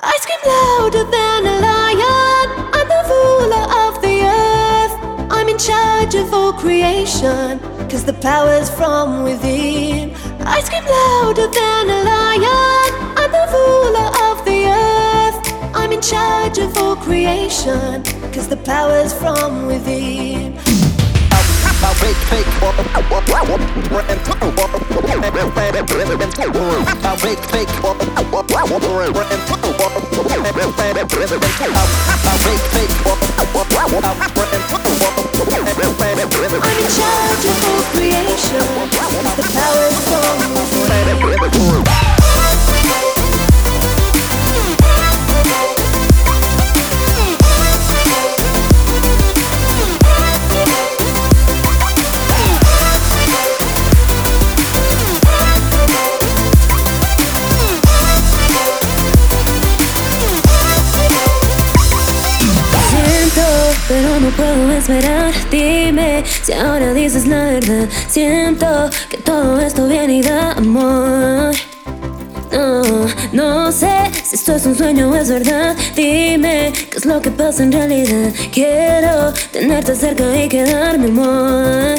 I scream louder than a lion. I'm the ruler of the earth. I'm in charge of all creation. Cause the power's from within. I scream louder than a lion. I'm the ruler of the earth. I'm in charge of all creation. Cause the power's from within. I'm in charge of all creation. Puedo esperar. Dime si ahora dices la verdad. Siento que todo esto viene y da amor. No, no sé si esto es un sueño o es verdad. Dime qué es lo que pasa en realidad. Quiero tenerte cerca y quedarme, amor.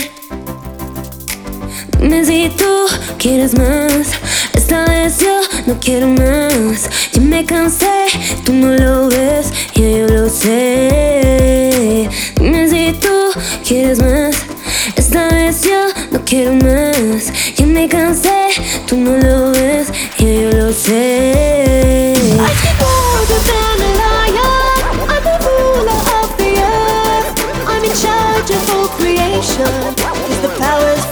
Dime si tú quieres más. Esta vez yo no quiero más. Ya me cansé, tú no lo ves, y yo lo sé. quieres más. Esta vez yo no quiero más. Ya me cansé, tú no lo ves, y yo lo sé. I keep older than a lion. I'm the ruler of the earth. I'm in charge of all creation. Cause the power's